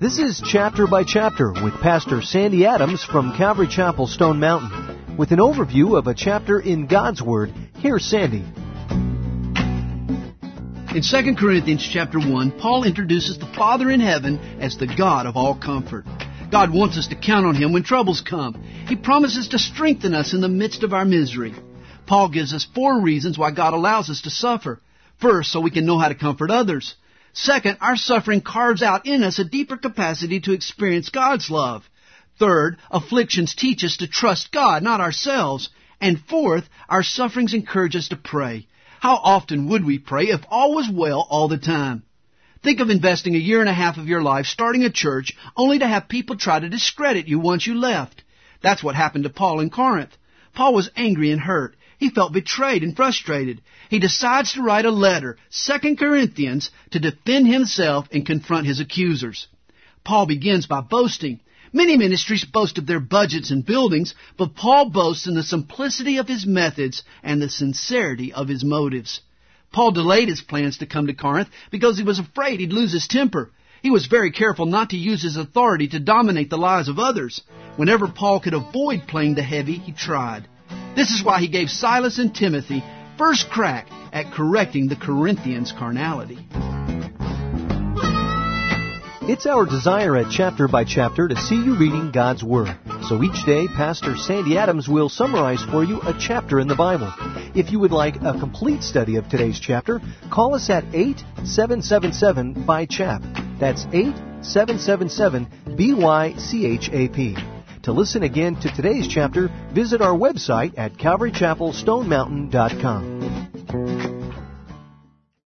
This is Chapter by Chapter with Pastor Sandy Adams from Calvary Chapel, Stone Mountain. With an overview of a chapter in God's Word, here's Sandy. In 2 Corinthians chapter 1, Paul introduces the Father in heaven as the God of all comfort. God wants us to count on Him when troubles come. He promises to strengthen us in the midst of our misery. Paul gives us four reasons why God allows us to suffer. First, so we can know how to comfort others. Second, our suffering carves out in us a deeper capacity to experience God's love. Third, afflictions teach us to trust God, not ourselves. And fourth, our sufferings encourage us to pray. How often would we pray if all was well all the time? Think of investing a year and a half of your life starting a church only to have people try to discredit you once you left. That's what happened to Paul in Corinth. Paul was angry and hurt. He felt betrayed and frustrated. He decides to write a letter, 2 Corinthians, to defend himself and confront his accusers. Paul begins by boasting. Many ministries boast of their budgets and buildings, but Paul boasts in the simplicity of his methods and the sincerity of his motives. Paul delayed his plans to come to Corinth because he was afraid he'd lose his temper. He was very careful not to use his authority to dominate the lives of others. Whenever Paul could avoid playing the heavy, he tried. This is why he gave Silas and Timothy first crack at correcting the Corinthians' carnality. It's our desire at Chapter by Chapter to see you reading God's Word. So each day, Pastor Sandy Adams will summarize for you a chapter in the Bible. If you would like a complete study of today's chapter, call us at 8777 by chap. That's 8777 BYCHAP. To listen again to today's chapter, visit our website at calvarychapelstonemountain.com.